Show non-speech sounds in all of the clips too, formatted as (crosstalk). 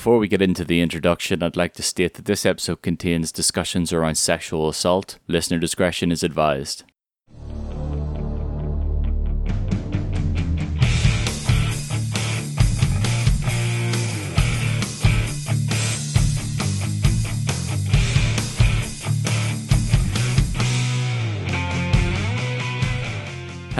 before we get into the introduction, I'd like to state that this episode contains discussions around sexual assault. Listener discretion is advised.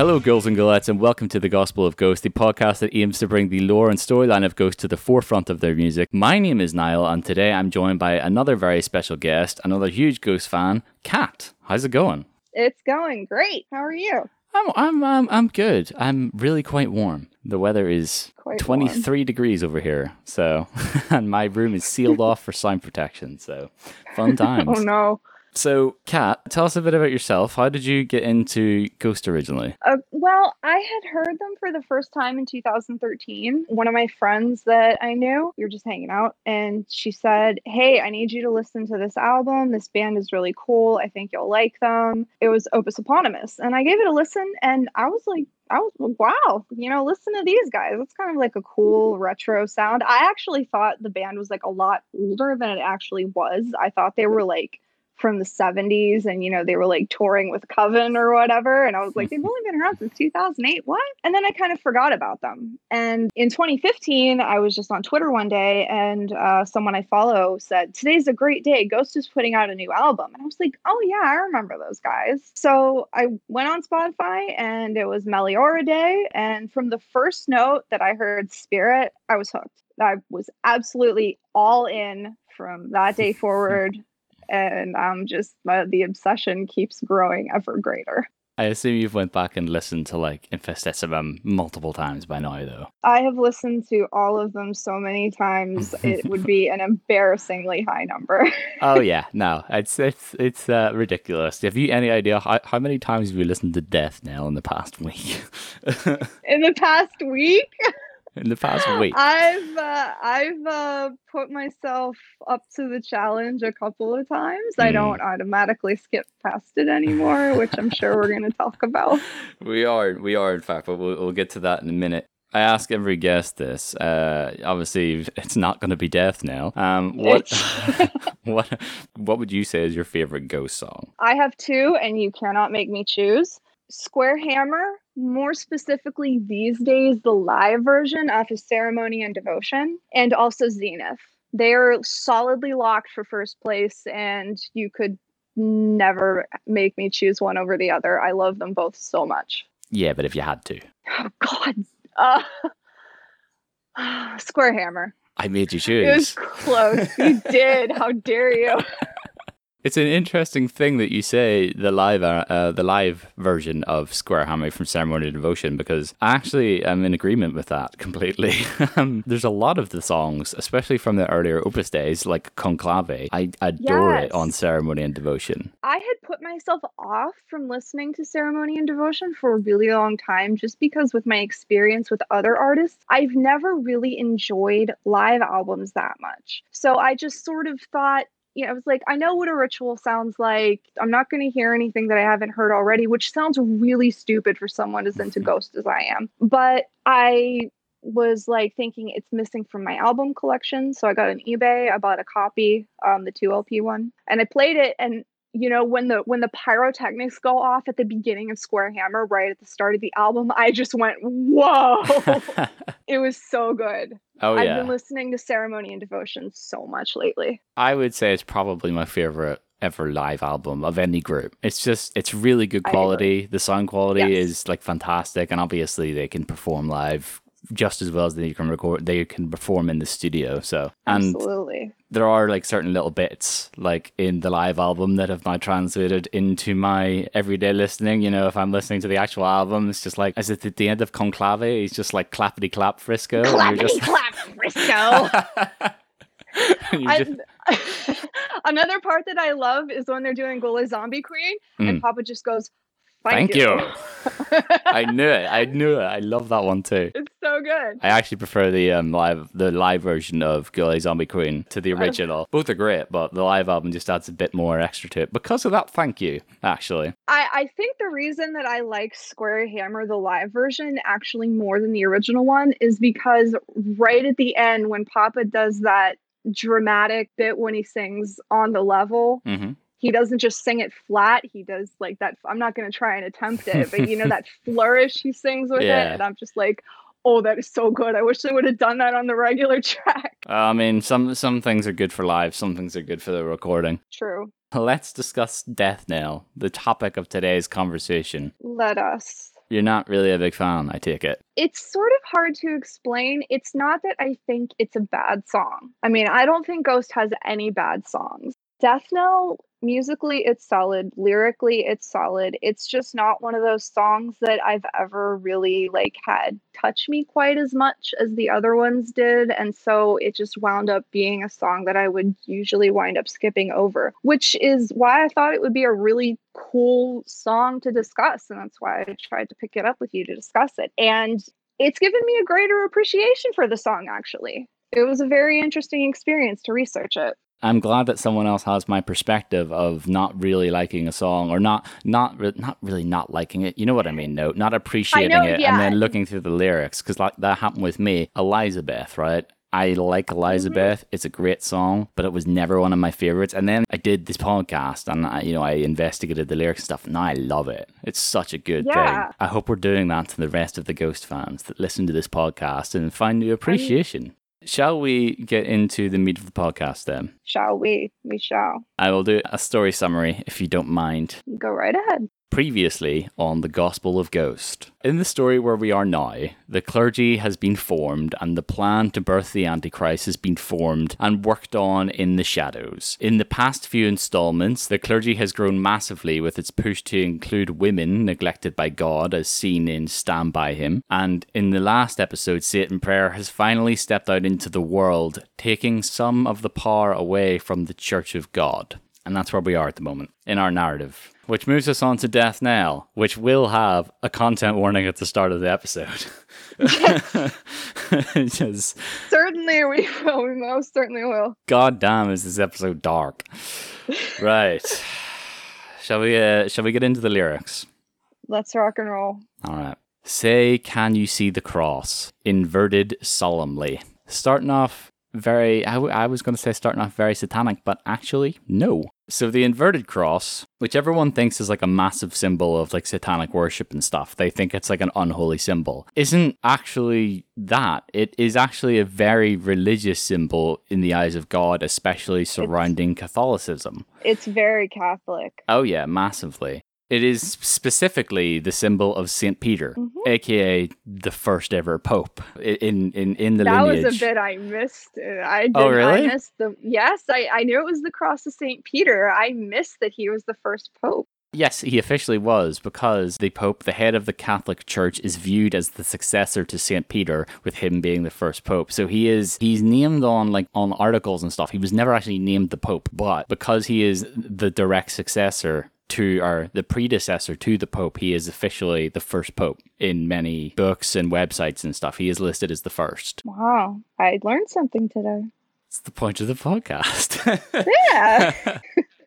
Hello, girls and girlettes, and welcome to the Gospel of Ghost, the podcast that aims to bring the lore and storyline of Ghost to the forefront of their music. My name is Niall, and today I'm joined by another very special guest, another huge Ghost fan, Kat. How's it going? It's going great. How are you? I'm I'm I'm, I'm good. I'm really quite warm. The weather is Quite 23 warm. degrees over here, so (laughs) and my room is sealed off for sound protection. So fun (laughs) oh, times. Oh no. So, Kat, tell us a bit about yourself. How did you get into Ghost originally? Uh, well, I had heard them for the first time in 2013. One of my friends that I knew, we were just hanging out, and she said, Hey, I need you to listen to this album. This band is really cool. I think you'll like them. It was Opus Eponymous. And I gave it a listen, and I was like, I was wow, you know, listen to these guys. It's kind of like a cool retro sound. I actually thought the band was like a lot older than it actually was. I thought they were like from the 70s and you know they were like touring with coven or whatever. And i was like they've (laughs) only been around since 2008 what? And then i kind of forgot about them. And in 2015 i was just on twitter one day and uh, someone i follow said today's a great day. Ghost is putting out a new album. And i was like oh yeah i remember those guys. So i went on spotify and it was meliora day and from the first note that i heard spirit i was hooked. I was absolutely all in from that day (laughs) forward and I'm just uh, the obsession keeps growing ever greater. I assume you've went back and listened to like Infestissumam multiple times by now, though. I have listened to all of them so many times; it would be an (laughs) embarrassingly high number. oh yeah, (laughs) no, it's it's it's uh, ridiculous. Have you any idea how, how many times have you listened to Death Knell in the past week? (laughs) In the past week, in the past week, I've uh, I've uh, put myself up to the challenge a couple of times. I Mm. don't automatically skip past it anymore, (laughs) which I'm sure we're going to talk about. we are we are in fact, but we'll, we'll get to that in a minute. I ask every guest this. Uh, obviously, it's not going to be Death Knell. Um, what (laughs) (laughs) what what would you say is your favorite Ghost song? I have two, and you cannot make me choose. Square Hammer, more specifically these days, the live version off of Ceremony and Devotion, and also Zenith. They are solidly locked for first place, and you could never make me choose one over the other. I love them both so much. Yeah, but if you had to, Oh, God. Uh, (sighs) Square Hammer. I made you It was choose. close. You (laughs) did. How dare you? (laughs) It's an interesting thing that you say the live uh, uh, the live version of Square Hammer from Ceremony of Devotion because I actually I'm in agreement with that completely. (laughs) um, there's a lot of the songs, especially from the earlier Opus days, like Con Clavi. I adore it on Ceremony and Devotion. I had put myself off from listening to Ceremony and Devotion for a really long time just because, with my experience with other artists, I've never really enjoyed live albums that much. So I just sort of thought, you know, I was like, I know what a ritual sounds like. I'm not going to hear anything that I haven't heard already, which sounds really stupid for someone as into Ghost as I am. But I was like thinking it's missing from my album collection. So I got an eBay. I bought a copy, um, the 2LP one, and I played it. And you know, when the when the pyrotechnics go off at the beginning of Square Hammer, right at the start of the album, I just went, "Whoa!" (laughs) it was so good. oh I've yeah, been listening to Ceremony and Devotion so much lately. I would say it's probably my favorite ever live album of any group. It's just it's really good quality. The sound quality Yes. is like fantastic, and obviously they can perform live just as well as they can record. They can perform in the studio. So and Absolutely. there are like certain little bits like in the live album that have now translated into my everyday listening. You know, if I'm listening to the actual album, it's just like as at the end of Con Clavi, he's just like clappity clap Frisco. and Clappity just (laughs) clap, Frisco. (laughs) and I, (laughs) another part that I love is when they're doing Ghuleh Zombie Queen, and Mm. Papa just goes, Thank "Thank, you. (laughs) I knew it. I knew it. I love that one too. it's so good. I actually prefer the um, live the live version of Ghuleh Zombie Queen to the (laughs) original. Both are great, but the live album just adds a bit more extra to it. Because of that, thank you. Actually, I, I think the reason that I like Square Hammer, the live version, actually more than the original one is because right at the end, when Papa does that dramatic bit when he sings on the level, hmm he doesn't just sing it flat. He does like that. I'm not going to try and attempt it, but you know, that (laughs) flourish he sings with Yeah. it. And I'm just like, oh, that is so good. I wish they would have done that on the regular (laughs) track. I mean, some some things are good for live, some things are good for the recording. True. Let's discuss Death Knell, the topic of today's conversation. Let us. You're not really a big fan, I take it. It's sort of hard to explain. It's not that I think it's a bad song. I mean, I don't think Ghost has any bad songs. Death Knell, musically, it's solid. Lyrically, it's solid. It's just not one of those songs that I've ever really like had touch me quite as much as the other ones did. And so it just wound up being a song that I would usually wind up skipping over, which is why I thought it would be a really cool song to discuss. And that's why I tried to pick it up with you to discuss it. And it's given me a greater appreciation for the song, actually. It was a very interesting experience to research it. I'm glad that someone else has my perspective of not really liking a song or not not re- not really not liking it. You know what I mean? No, not appreciating know, it yeah. and then looking through the lyrics because like that happened with me. Elizabeth, right? I like Elizabeth. It's a great song, but it was never one of my favorites. And then I did this podcast, and I, you know, I investigated the lyrics and stuff. And now I love it. It's such a good Yeah. thing. I hope we're doing that to the rest of the Ghost fans that listen to this podcast and find new appreciation. Shall we get into the meat of the podcast then? Shall we? We shall. I will do a story summary if you don't mind. Go right ahead. Previously on the Gospel of Ghost. In the story where we are now, the clergy has been formed and the plan to birth the Antichrist has been formed and worked on in the shadows. In the past few installments, the clergy has grown massively with its push to include women neglected by God as seen in Stand By Him. And in the last episode, Satan Prayer has finally stepped out into the world, taking some of the power away from the Church of God. And that's where we are at the moment in our narrative. Which moves us on to Death Knell, which will have a content warning at the start of the episode. (laughs) Just, Certainly we will. We most certainly will. God damn, is this episode dark? (laughs) right. Shall we? Uh, shall we get into the lyrics? Let's rock and roll. All right. Say, can you see the cross? Inverted solemnly. Starting off very, I, w- I was going to say starting off very satanic, but actually, no. So the inverted cross, which everyone thinks is like a massive symbol of like satanic worship and stuff, they think it's like an unholy symbol, isn't actually that. It is actually a very religious symbol in the eyes of God, especially surrounding Catholicism. It's very Catholic. Oh yeah, massively. It is specifically the symbol of Saint Peter, Mhm. aka the first ever pope in in in the that lineage. was a bit I missed. Uh, I did. Oh, really? I missed the. Yes, I, I knew it was the cross of Saint Peter. I missed that he was the first pope. Yes, he officially was because the Pope, the head of the Catholic Church, is viewed as the successor to Saint Peter, with him being the first Pope. So he is he's named on like on articles and stuff. He was never actually named the Pope, but because he is the direct successor to or the predecessor to the Pope, he is officially the first Pope in many books and websites and stuff. He is listed as the first. Wow, I learned something today. It's the point of the podcast. (laughs) Yeah. (laughs)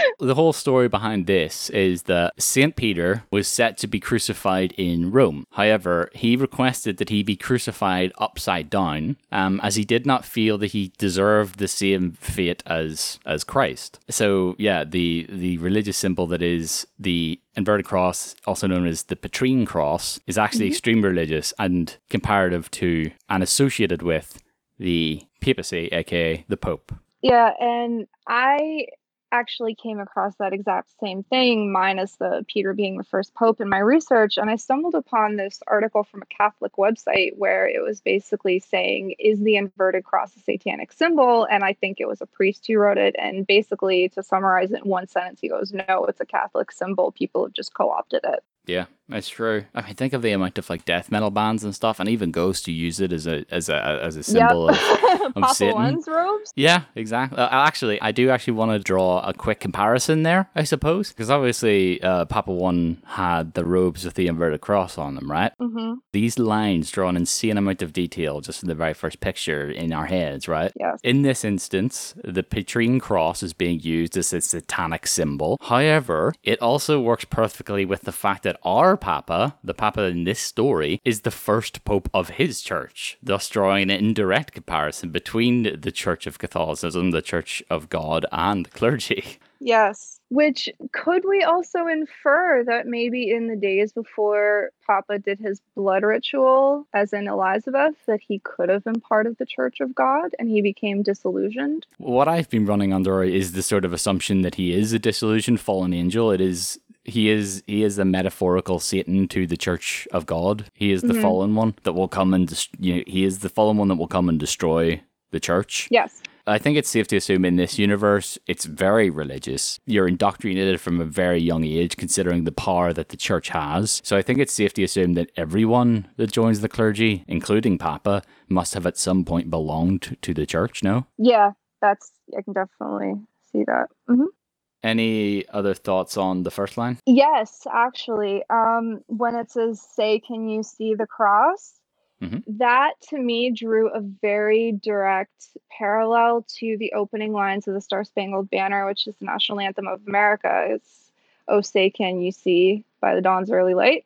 (laughs) the whole story behind this is that St. Peter was set to be crucified in Rome. However, he requested that he be crucified upside down, um, as he did not feel that he deserved the same fate as as Christ. So, yeah, the the religious symbol that is the inverted cross, also known as the Petrine cross, is actually extreme religious and comparative to and associated with the papacy, aka the Pope. Yeah, and I actually came across that exact same thing, minus the Peter being the first pope in my research. And I stumbled upon this article from a Catholic website where it was basically saying, Is the inverted cross a satanic symbol? And I think it was a priest who wrote it. And basically, to summarize it in one sentence, he goes, No, it's a Catholic symbol. People have just co opted it. Yeah, It's true. I mean, think of the amount of like death metal bands and stuff, and even Ghost who use it as a as a as a symbol yep. of, (laughs) of Papa Satan. One's robes. Yeah, exactly. Uh, actually, I do actually want to draw a quick comparison there, I suppose, because obviously uh, Papa One had the robes with the inverted cross on them, right? Mm-hmm. These lines draw an insane amount of detail just in the very first picture in our heads, right? Yes. In this instance, the Petrine cross is being used as a satanic symbol. However, it also works perfectly with the fact that our Papa, the Papa in this story, is the first Pope of his church, thus drawing an indirect comparison between the Church of Catholicism, the Church of God, and the clergy. (laughs) Yes. Which could we also infer that maybe in the days before Papa did his blood ritual, as in Elizabeth, that he could have been part of the Church of God and he became disillusioned? What I've been running under is the sort of assumption that he is a disillusioned fallen angel. It is he is he is the metaphorical Satan to the Church of God. He is the Mhm. fallen one that will come and dis- you know, he is the fallen one that will come and destroy the church. Yes. I think it's safe to assume in this universe it's very religious. You're indoctrinated from a very young age, considering the power that the church has. So I think it's safe to assume that everyone that joins the clergy, including Papa, must have at some point belonged to the church. No. Yeah, that's, I can definitely see that. hmm Any other thoughts on the first line? Yes, actually. Um, when it says, say, can you see the cross? Mhm. That to me drew a very direct parallel to the opening lines of the Star Spangled Banner, which is the national anthem of America. It's Oh Say Can You See by the Dawn's Early Light.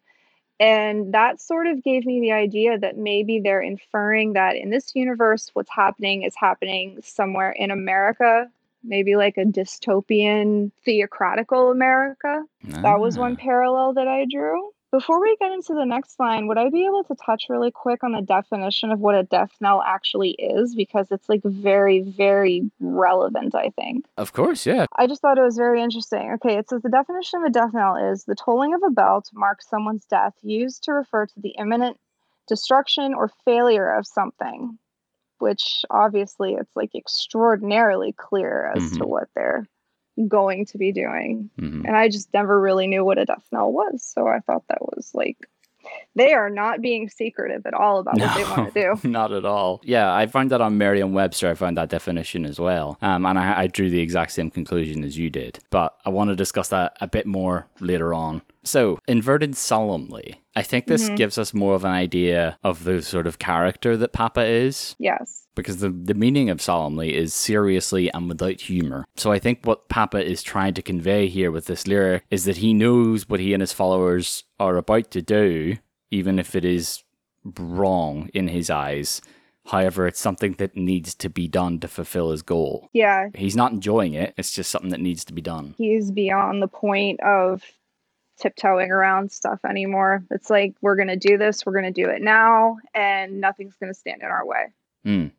And that sort of gave me the idea that maybe they're inferring that in this universe, what's happening is happening somewhere in America, maybe like a dystopian, theocratical America. That was one Ah. parallel that I drew. Before we get into the next line, would I be able to touch really quick on the definition of what a death knell actually is? Because it's like very, very relevant, I think. Of course, yeah. I just thought it was very interesting. Okay, it says the definition of a death knell is the tolling of a bell to mark someone's death used to refer to the imminent destruction or failure of something, which obviously it's like extraordinarily clear as to Mhm. what they're going to be doing. Mhm. And I just never really knew what a death knell was. So I thought that was like, they are not being secretive at all about what they want to do. (laughs) Not at all. Yeah, I found that on Merriam Webster. I found that definition as well. Um, and I, I drew the exact same conclusion as you did. But I want to discuss that a bit more later on. So, inverted solemnly. I think this Mhm. gives us more of an idea of the sort of character that Papa is Yes. because the, the meaning of solemnly is seriously and without humor. So I think what Papa is trying to convey here with this lyric is that he knows what he and his followers are about to do, even if it is wrong in his eyes. However, it's something that needs to be done to fulfill his goal. Yeah. He's not enjoying it, it's just something that needs to be done. He's beyond the point of tiptoeing around stuff anymore. It's like, we're going to do this, we're going to do it now, and nothing's going to stand in our way. Mm.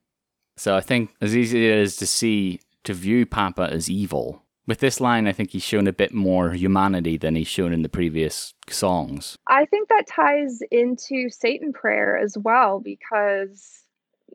So I think as easy as it is to see, to view Papa as evil, with this line, I think he's shown a bit more humanity than he's shown in the previous songs. I think that ties into Satan prayer as well because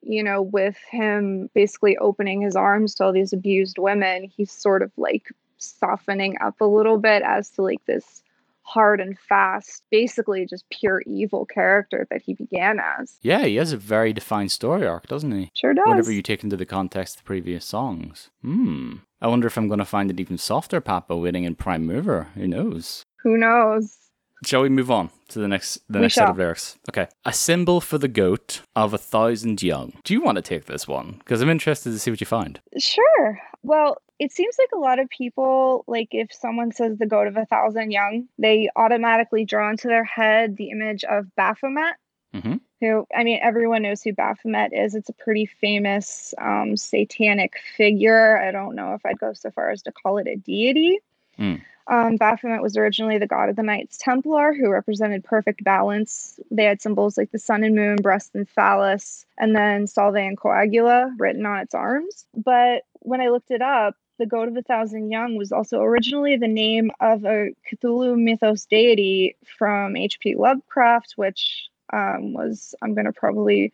you know with him basically opening his arms to all these abused women he's sort of like softening up a little bit as to like this hard and fast basically just pure evil character that he began as Yeah, he has a very defined story arc, doesn't he? sure does Whenever you take into the context of the previous songs. Hmm. I wonder if I'm going to find an even softer Papa waiting in Prime Mover. Who knows? who knows Shall we move on to the next the We next set of lyrics? Okay. A symbol for the goat of a thousand young. Do you want to take this one? Because I'm interested to see what you find. Sure. Well, it seems like a lot of people, like if someone says the goat of a thousand young, they automatically draw into their head the image of Baphomet, Mhm. who, I mean, everyone knows who Baphomet is. It's a pretty famous um, satanic figure. I don't know if I'd go so far as to call it a deity. Hmm. Um, Baphomet was originally the god of the Knights Templar, who represented perfect balance. They had symbols like the sun and moon, breast and phallus, and then solve and coagula written on its arms. But when I looked it up, the goat of a thousand young was also originally the name of a Cthulhu mythos deity from H.P. Lovecraft, which um, was, I'm going to probably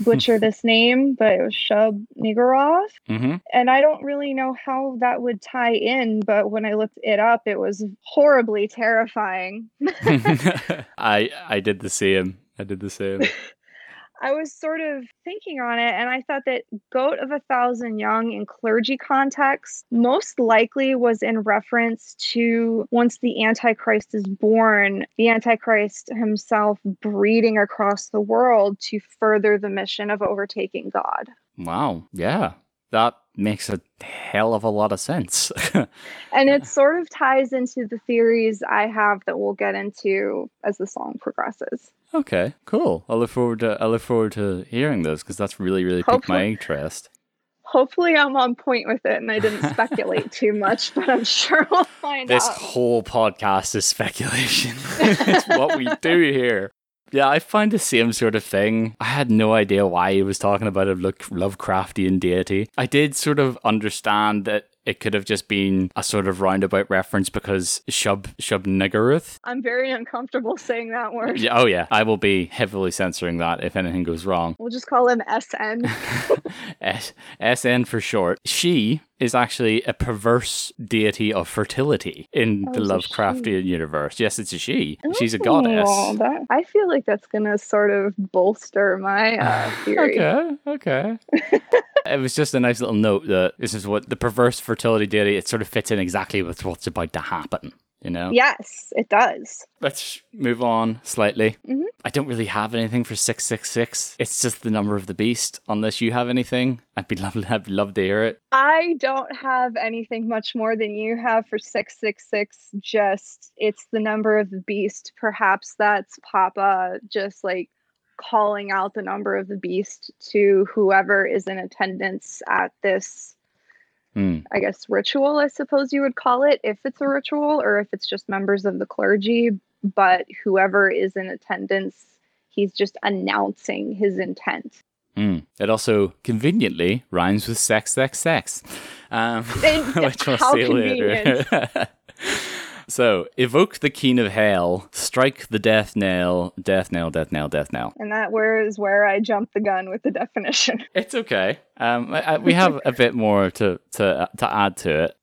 butcher (laughs) this name, but it was Shub Niggurath. hmm And I don't really know how that would tie in, but when I looked it up, it was horribly terrifying. (laughs) (laughs) I I did the same. I did the same. I was sort of thinking on it, and I thought that Goat of a Thousand Young in clergy context most likely was in reference to once the Antichrist is born, the Antichrist himself breeding across the world to further the mission of overtaking God. Wow. Yeah. That makes a hell of a lot of sense. (laughs) And it sort of ties into the theories I have that we'll get into as the song progresses. okay, cool. I look forward to I look forward to hearing those because that's really really piqued my interest. Hopefully, I'm on point with it and I didn't (laughs) speculate too much, but I'm sure we'll find This out. This whole podcast is speculation. (laughs) it's what we do here. Yeah, I find the same sort of thing. I had no idea why he was talking about a look Lovecraftian deity. I did sort of understand that it could have just been a sort of roundabout reference because Shub Shub Niggurath. I'm very uncomfortable (laughs) saying that word. Yeah, oh yeah, I will be heavily censoring that if anything goes wrong. We'll just call him SN. (laughs) S- SN for short. She is actually a perverse deity of fertility in Oh, the Lovecraftian universe. Yes, it's a she. She's a goddess. Oh, that, I feel like that's gonna sort of bolster my uh, (laughs) theory. Okay, okay. (laughs) it was just a nice little note that this is what the perverse fertility deity, it sort of fits in exactly with what's about to happen, you know? Yes, it does. Let's move on slightly. Mhm. I don't really have anything for 666. It's just the number of the beast. Unless you have anything, I'd be lovely, I'd love to hear it. I don't have anything much more than you have for 666. Just it's the number of the beast. Perhaps that's Papa just like calling out the number of the beast to whoever is in attendance at this, Hmm. I guess, ritual, I suppose you would call it, if it's a ritual or if it's just members of the clergy. But whoever is in attendance, he's just announcing his intent. Hmm. It also conveniently rhymes with sex, sex, sex, um, (laughs) which we'll how see later. (laughs) so, evoke the keen of hell, strike the death knell, death knell, death knell, death knell. And that where is where I jumped the gun with the definition. (laughs) It's okay. Um, I, I- we have a bit more to, to to add to it.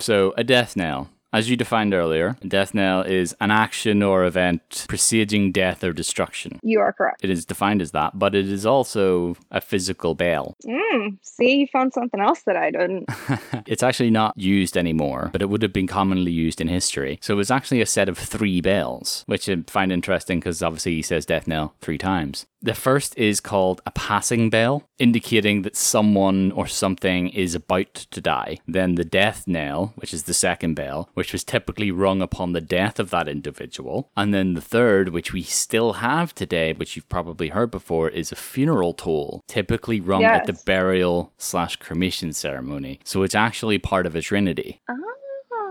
So, a death knell, as you defined earlier, death knell is an action or event presaging death or destruction. You are correct. It is defined as that, but it is also a physical bell. Mm, see, you found something else that I didn't. (laughs) it's actually not used anymore, but it would have been commonly used in history. So it was actually a set of three bells, which I find interesting because obviously he says death knell three times. The first is called a passing bell, indicating that someone or something is about to die. Then the death knell, which is the second bell, which was typically rung upon the death of that individual. And then the third, which we still have today, which you've probably heard before, is a funeral toll, typically rung at the burial slash cremation ceremony. So it's actually part of a trinity. Oh,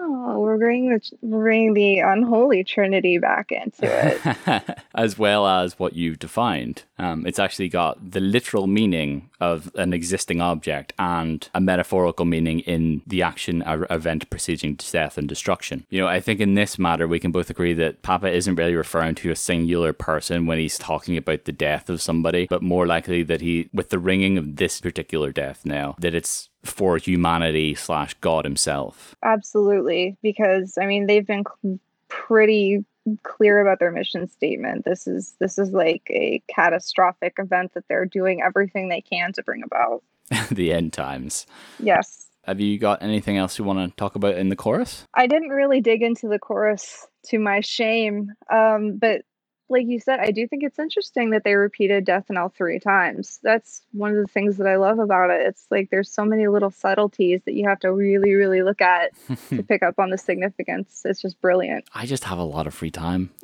we're bringing the we're bringing the unholy trinity back into it. (laughs) as well as what you've defined. Um, it's actually got the literal meaning of an existing object and a metaphorical meaning in the action or event preceding death and destruction. You know, I think in this matter, we can both agree that Papa isn't really referring to a singular person when he's talking about the death of somebody, but more likely that he, with the ringing of this particular death knell, that it's for humanity slash God himself. Absolutely, because I mean they've been cl- pretty clear about their mission statement. This is this is like a catastrophic event that they're doing everything they can to bring about. (laughs) the end times. Yes. Have you got anything else you want to talk about in the chorus? I didn't really dig into the chorus to my shame. Um, but like you said, I do think it's interesting that they repeated Death and Knell three times. That's one of the things that I love about it. It's like there's so many little subtleties that you have to really, really look at to (laughs) pick up on the significance. It's just brilliant. I just have a lot of free time. (laughs) (laughs)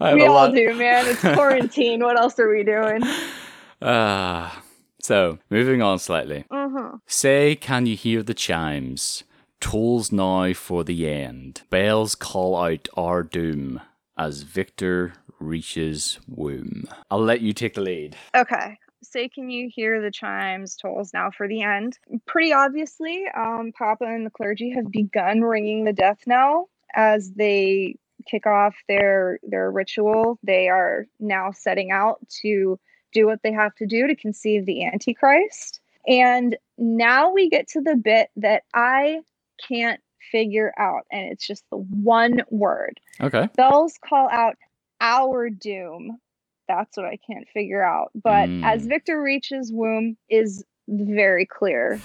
We all lot- do, man. It's quarantine. what else are we doing? Ah, so, moving on slightly. Uh-huh. Say, can you hear the chimes? Tolls now for the end. Bells call out our doom as Victor reaches womb. I'll let you take the lead. Okay. Say, can you hear the chimes tolls now for the end? Pretty obviously, um, Papa and the clergy have begun ringing the death knell as they kick off their their ritual. They are now setting out to do what they have to do to conceive the Antichrist. And now we get to the bit that I can't figure out, and it's just the one word. Okay. Bells call out our doom. That's what I can't figure out. But Mm. as Victor reaches womb is very clear.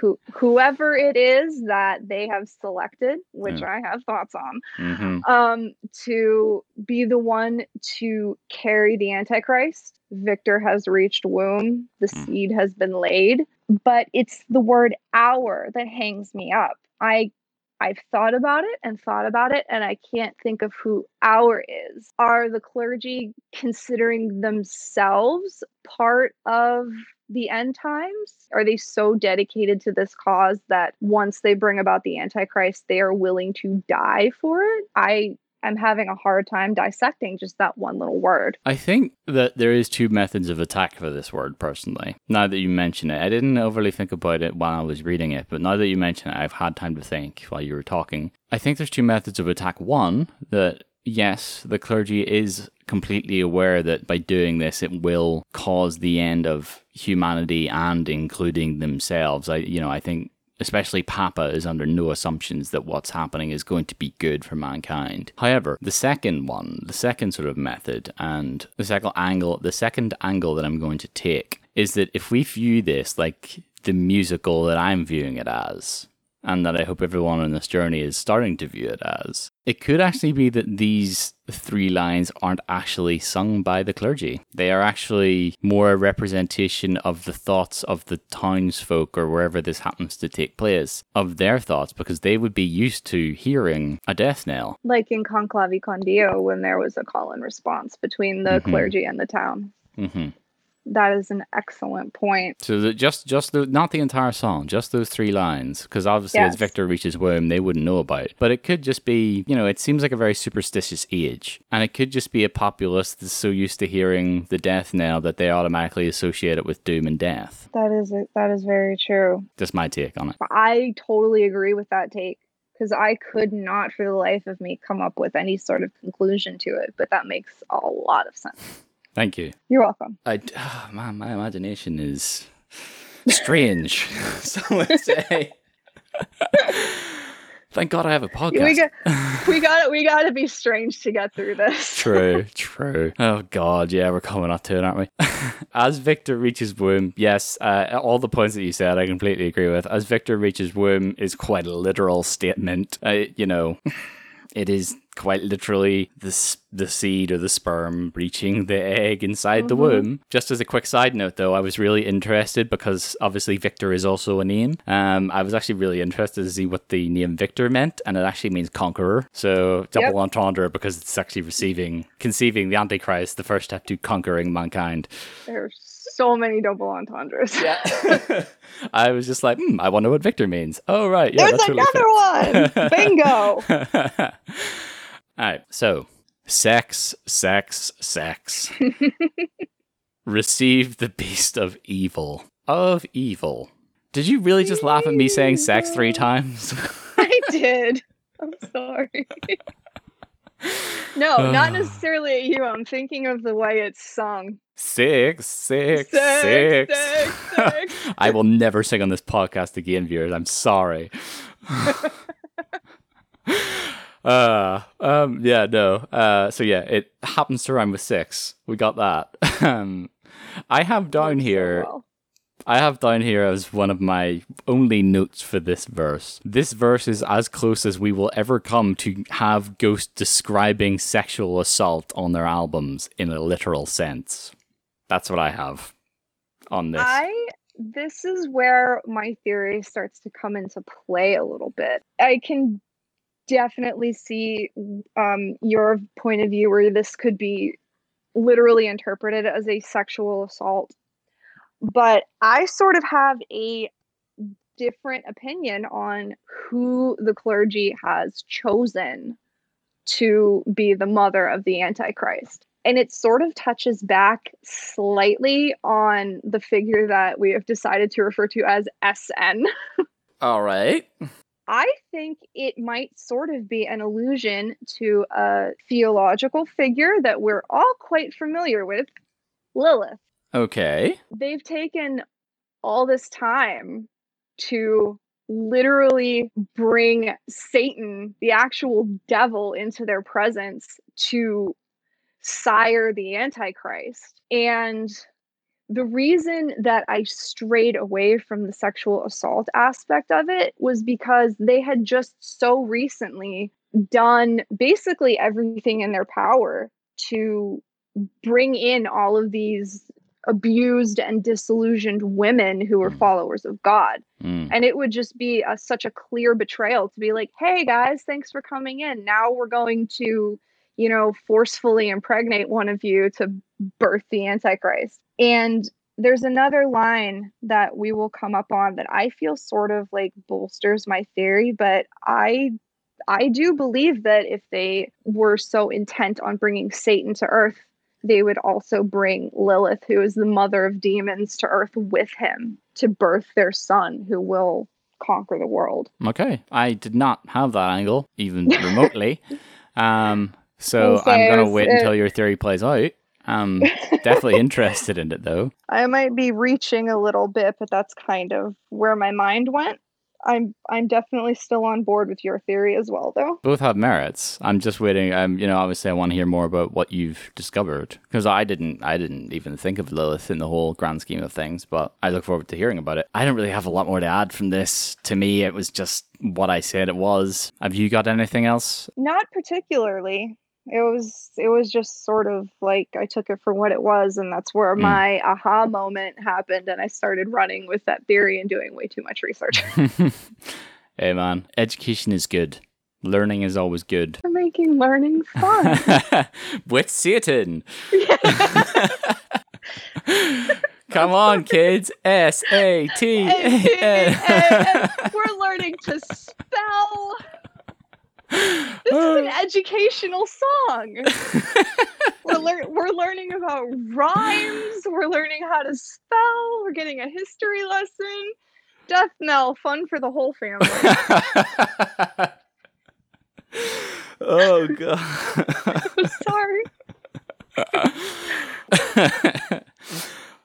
Who, whoever it is that they have selected, which Yeah. I have thoughts on, hmm um, to be the one to carry the Antichrist. Victor has reached womb, the Mm. seed has been laid, but it's the word our that hangs me up. I I've thought about it and thought about it, and I can't think of who our is. Are the clergy considering themselves part of the end times? Are they so dedicated to this cause that once they bring about the Antichrist, they are willing to die for it? I am having a hard time dissecting just that one little word. I think that there is two methods of attack for this word, personally. Now that you mention it, I didn't overly think about it while I was reading it, but now that you mention it, I've had time to think while you were talking. I think there's two methods of attack. One, that yes, the clergy is completely aware that by doing this, it will cause the end of humanity and including themselves. I, you know, I think especially Papa is under no assumptions that what's happening is going to be good for mankind. However, the second one, the second sort of method, and the second angle, the second angle that I'm going to take is that if we view this like the musical that I'm viewing it as, and that I hope everyone on this journey is starting to view it as. It could actually be that these three lines aren't actually sung by the clergy. They are actually more a representation of the thoughts of the townsfolk or wherever this happens to take place, of their thoughts, because they would be used to hearing a death knell. Like in Con Clavi Con Dio, when there was a call and response between the Mhm. clergy and the town. hmm That is an excellent point. So that just, just the, not the entire song, just those three lines, because obviously as Victor reaches womb, they wouldn't know about. it. But it could just be, you know, it seems like a very superstitious age, and it could just be a populace that's so used to hearing the death knell that they automatically associate it with doom and death. That is that is very true. Just my take on it. I totally agree with that take because I could not, for the life of me, come up with any sort of conclusion to it. But that makes a lot of sense. Thank you. You're welcome. I, oh, man, my imagination is strange. (laughs) (laughs) some would say. Thank God I have a podcast. (laughs) We got we got we got to be strange to get through this. True, true. Oh God, yeah, we're coming up to it, aren't we? As Victor reaches womb, yes, uh, all the points that you said, I completely agree with. As Victor reaches womb is quite a literal statement. Uh, you know, it is quite literally the the seed or the sperm reaching the egg inside the Mhm. womb. Just as a quick side note, though, I was really interested because obviously Victor is also a name. Um, I was actually really interested to see what the name Victor meant, and it actually means conqueror. So double entendre because it's actually receiving, conceiving the Antichrist, the first step to conquering mankind. There are so many double entendres. Yeah. (laughs) I was just like, hmm, I wonder what Victor means. Oh right, yeah, There's that's really another fit. one. (laughs) Bingo. (laughs) All right, so sex, sex, sex. (laughs) Receive the beast of evil. Of evil. Did you really just laugh at me saying sex three times? (laughs) I (laughs) did. I'm sorry. no, (sighs) not necessarily at you. I'm thinking of the way it's sung. six, six, Sex, six. sex, sex. I will never sing on this podcast again, viewers. I'm sorry. Uh um yeah no uh so yeah it happens to rhyme with six we got that (laughs) um i have down So here well. I have down here as one of my only notes for this verse. This verse is as close as we will ever come to have Ghost describing sexual assault on their albums in a literal sense. That's what I have on this. I this is where my theory starts to come into play a little bit. I can definitely see um, your point of view where this could be literally interpreted as a sexual assault, but I sort of have a different opinion on who the clergy has chosen to be the mother of the Antichrist and it sort of touches back slightly on the figure that we have decided to refer to as SN. (laughs) All right. I think it might sort of be an allusion to a theological figure that we're all quite familiar with, Lilith. Okay. They've taken all this time to literally bring Satan, the actual devil, into their presence to sire the Antichrist. And the reason that I strayed away from the sexual assault aspect of it was because they had just so recently done basically everything in their power to bring in all of these abused and disillusioned women who were Mm. followers of God. Mm. And it would just be a, such a clear betrayal to be like, hey guys, thanks for coming in. Now we're going to, you know, forcefully impregnate one of you to birth the Antichrist. And there's another line that we will come up on that I feel sort of like bolsters my theory, but I I do believe that if they were so intent on bringing Satan to earth, they would also bring Lilith, who is the mother of demons, to earth with him to birth their son, who will conquer the world. Okay. I did not have that angle, even remotely. (laughs) um, so We'll I'm gonna wait until your theory plays out. I'm (laughs) definitely interested in it, though. I might be reaching a little bit, but that's kind of where my mind went. I'm I'm definitely still on board with your theory as well, though. Both have merits. I'm just waiting. Um, you know, obviously, I want to hear more about what you've discovered because I didn't. I didn't even think of Lilith in the whole grand scheme of things. But I look forward to hearing about it. I don't really have a lot more to add from this. To me, it was just what I said it was. Have you got anything else? Not particularly. It was it was just sort of like I took it for what it was, and that's where Mm. my aha moment happened, and I started running with that theory and doing way too much research. (laughs) hey, man, education is good. Learning is always good. For making learning fun. (laughs) With Satan. (laughs) Come on, kids. S A T. And- A and N. we're learning to spell. (laughs) This is an educational song. (laughs) we're, lear- we're learning about rhymes. We're learning how to spell. We're getting a history lesson. Death knell, fun for the whole family. (laughs) oh god. I'm Sorry.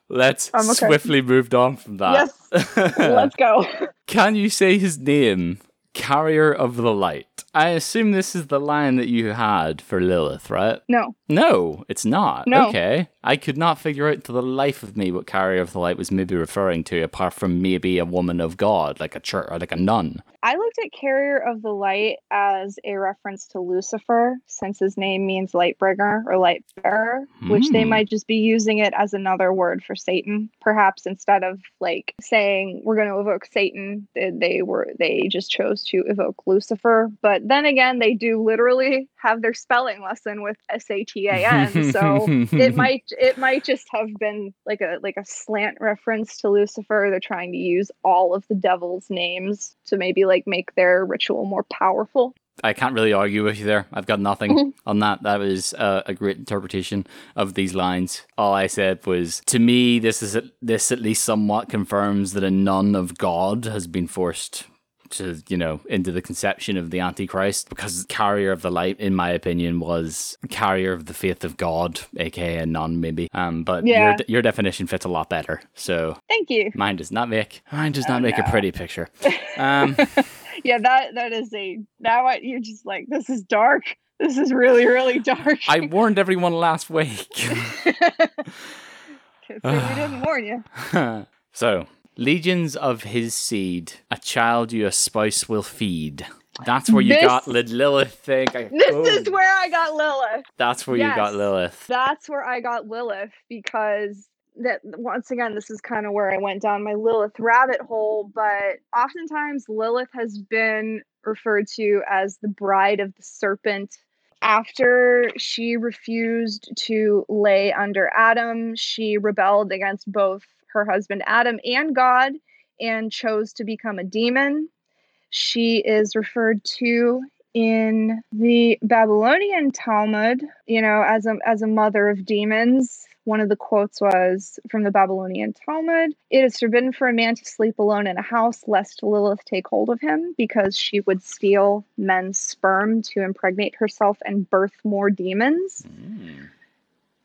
Let's okay. swiftly move on from that. Yes. Let's go. Can you say his name? Carrier of the Light. I assume this is the line that you had for Lilith, right? No. No, it's not. No. Okay. I could not figure out to the life of me what Carrier of the Light was maybe referring to, apart from maybe a woman of God, like a church or like a nun. I looked at Carrier of the Light as a reference to Lucifer, since his name means light bringer or light bearer, which they Hmm. might just be using it as another word for Satan. Perhaps instead of like saying we're going to evoke Satan, they, they were they just chose to evoke Lucifer. But then again, they do literally have their spelling lesson with S A T A N, (laughs) so it might it might just have been like a like a slant reference to Lucifer. They're trying to use all of the devil's names to maybe like make their ritual more powerful. I can't really argue with you there. I've got nothing Mhm. on that. That was uh, a great interpretation of these lines. All I said was, to me, this is this at least somewhat confirms that a nun of God has been forced to, you know, into the conception of the Antichrist because carrier of the light, in my opinion, was carrier of the faith of God, aka nun, maybe. Um, but Yeah. your your definition fits a lot better. So Thank you. mine does not make mine does Oh, not make no. a pretty picture. Um, (laughs) Yeah, that that is a now I, you're just like this is dark. This is really really (laughs) dark. I warned everyone last week. (laughs) We didn't warn you. so, legions of his seed, a child you spouse will feed. That's where you This- got Lilith thing. I- This oh, is where I got Lilith. That's where you got. Lilith. That's where I got Lilith because that once again this is kind of where I went down my Lilith rabbit hole, but oftentimes Lilith has been referred to as the bride of the serpent. After she refused to lay under Adam, she rebelled against both her husband Adam and God and chose to become a demon. She is referred to in the Babylonian Talmud, you know, as a as a mother of demons, one of the quotes was from the Babylonian Talmud It is forbidden for a man to sleep alone in a house, lest Lilith take hold of him, because she would steal men's sperm to impregnate herself and birth more demons. Mm.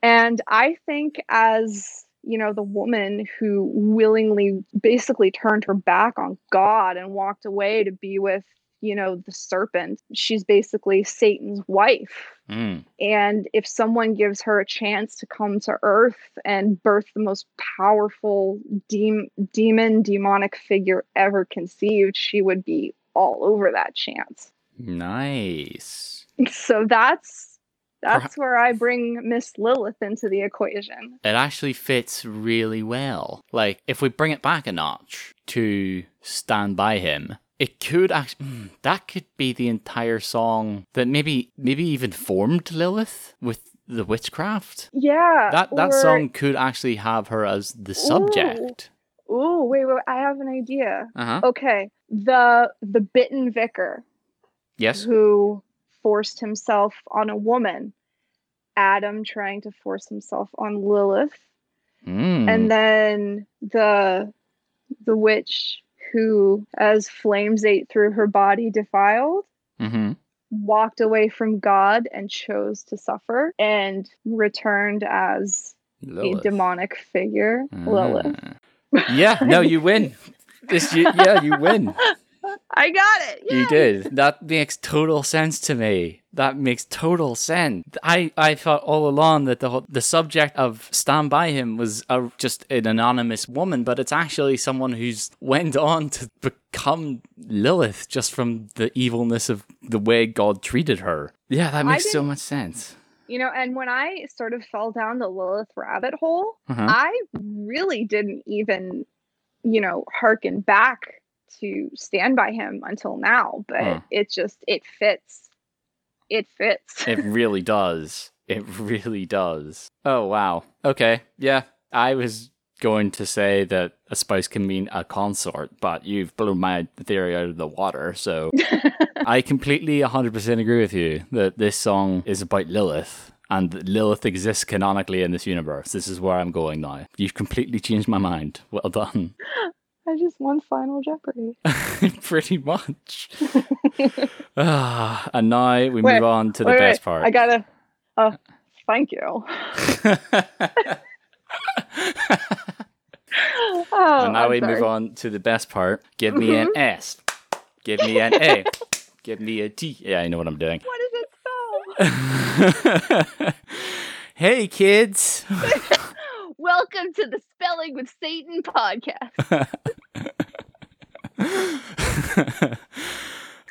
And I think, as you know, the woman who willingly basically turned her back on God and walked away to be with, you know, the serpent, she's basically Satan's wife. Mm. And if someone gives her a chance to come to Earth and birth the most powerful dem- demon, demonic figure ever conceived, she would be all over that chance. Nice. So that's that's where I bring Miss Lilith into the equation. It actually fits really well. Like, if we bring it back a notch to Stand By Him, it could actually, mm, that could be the entire song that maybe, maybe even formed Lilith with the witchcraft. Yeah. That, that or- song could actually have her as the subject. Ooh, wait, wait, I have an idea. Uh huh. Okay. The the bitten vicar Yes. who forced himself on a woman. Adam trying to force himself on Lilith. Mm. and then the the witch who as flames ate through her body defiled hmm walked away from god and chose to suffer and returned as a demonic figure lilith Ah. yeah, no, you win. (laughs) This, you, yeah, you win. I got it You did. (laughs) That makes total sense to me. That makes total sense. I, I thought all along that the whole, the subject of Stand By Him was a, just an anonymous woman, but it's actually someone who's went on to become Lilith just from the evilness of the way God treated her. Yeah, that makes so much sense. you know and when i sort of fell down the lilith rabbit hole Uh-huh. i really didn't even you know hearken back to stand by him until now but it just it fits it fits It really (laughs) does. It really does. Oh, wow. Okay. Yeah. I was going to say that a spouse can mean a consort, but you've blown my theory out of the water. So (laughs) I completely 100% agree with you that this song is about Lilith. And that Lilith exists canonically in this universe. This is where I'm going now. You've completely changed my mind. Well done. (laughs) i just won final jeopardy (laughs) Pretty much. (laughs) Ah, and now we Wait, move on to the Wait, best wait, part. i gotta uh thank you (laughs) oh, and now I'm we move on to the best part. Give me an S. Give me an A. Give me a T. Yeah, I know what I'm doing. what does it spell hey, kids. Welcome to the spelling with satan podcast (laughs)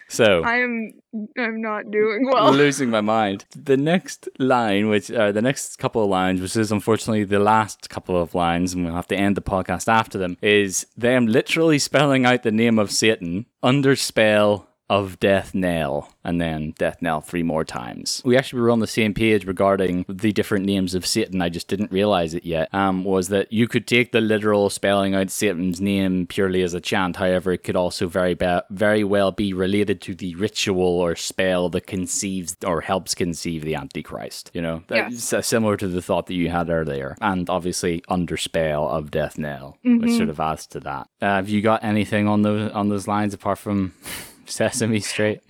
so, i'm i'm not doing well losing my mind. The next line, which uh, the next couple of lines, which is unfortunately the last couple of lines, and we'll have to end the podcast after them, is them literally spelling out the name of Satan under spell of Death Knell, and then Death Knell three more times. We actually were on the same page regarding the different names of Satan. I just didn't realize it yet. Um, was that you could take the literal spelling out Satan's name purely as a chant. However, it could also very be- very well be related to the ritual or spell that conceives or helps conceive the Antichrist. You know, that's uh, similar to the thought that you had earlier, and obviously under spell of Death Knell, which sort of adds to that. Uh, have you got anything on those on those lines apart from (laughs) Sesame Street?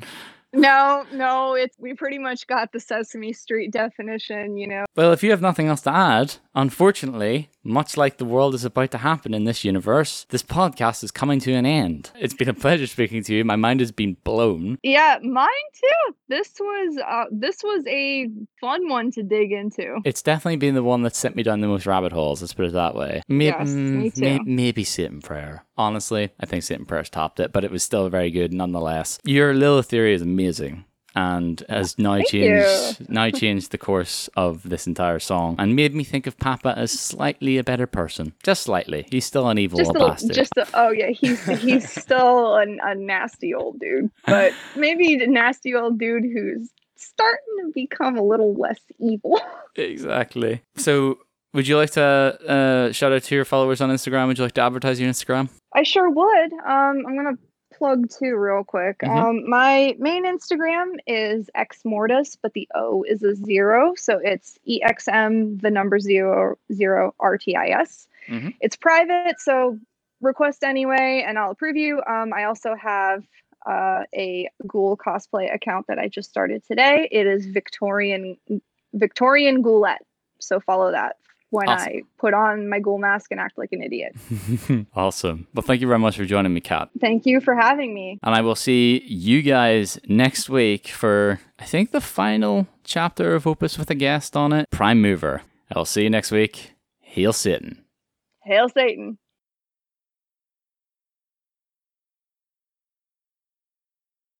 No, no, it's we pretty much got the Sesame Street definition, you know. Well, if you have nothing else to add, unfortunately, much like the world is about to happen in this universe, this podcast is coming to an end. It's been a pleasure speaking to you. My mind has been blown. Yeah, mine too. This was uh this was a fun one to dig into. It's definitely been the one that sent me down the most rabbit holes, let's put it that way. May- Yes, me mm, may- too. maybe Satan Prayer. Honestly, I think Satan Prayer's topped it, but it was still very good nonetheless. Your little theory is amazing. And has now Thank changed now changed the course of this entire song and made me think of Papa as slightly a better person. Just slightly. He's still an evil Just a, bastard. just a, oh yeah, he's he's (laughs) still a, a nasty old dude, but maybe a nasty old dude who's starting to become a little less evil. (laughs) Exactly. So, would you like to uh, shout out to your followers on Instagram? Would you like to advertise your Instagram? I sure would. Um, I'm gonna plug too, real quick. Mhm. Um, my main Instagram is xmortis, but the O is a zero, so it's exm the number zero zero rtis. Mhm. It's private, so request anyway, and I'll approve you. Um, I also have uh, a ghoul cosplay account that I just started today. It is Victorian Victorian Ghoulette, so follow that when Awesome. I put on my ghoul mask and act like an idiot. (laughs) awesome. Well, thank you very much for joining me, Kat. Thank you for having me. And I will see you guys next week for, I think, the final chapter of Opus with a guest on it Prime Mover. I'll see you next week. Hail Satan. Hail Satan.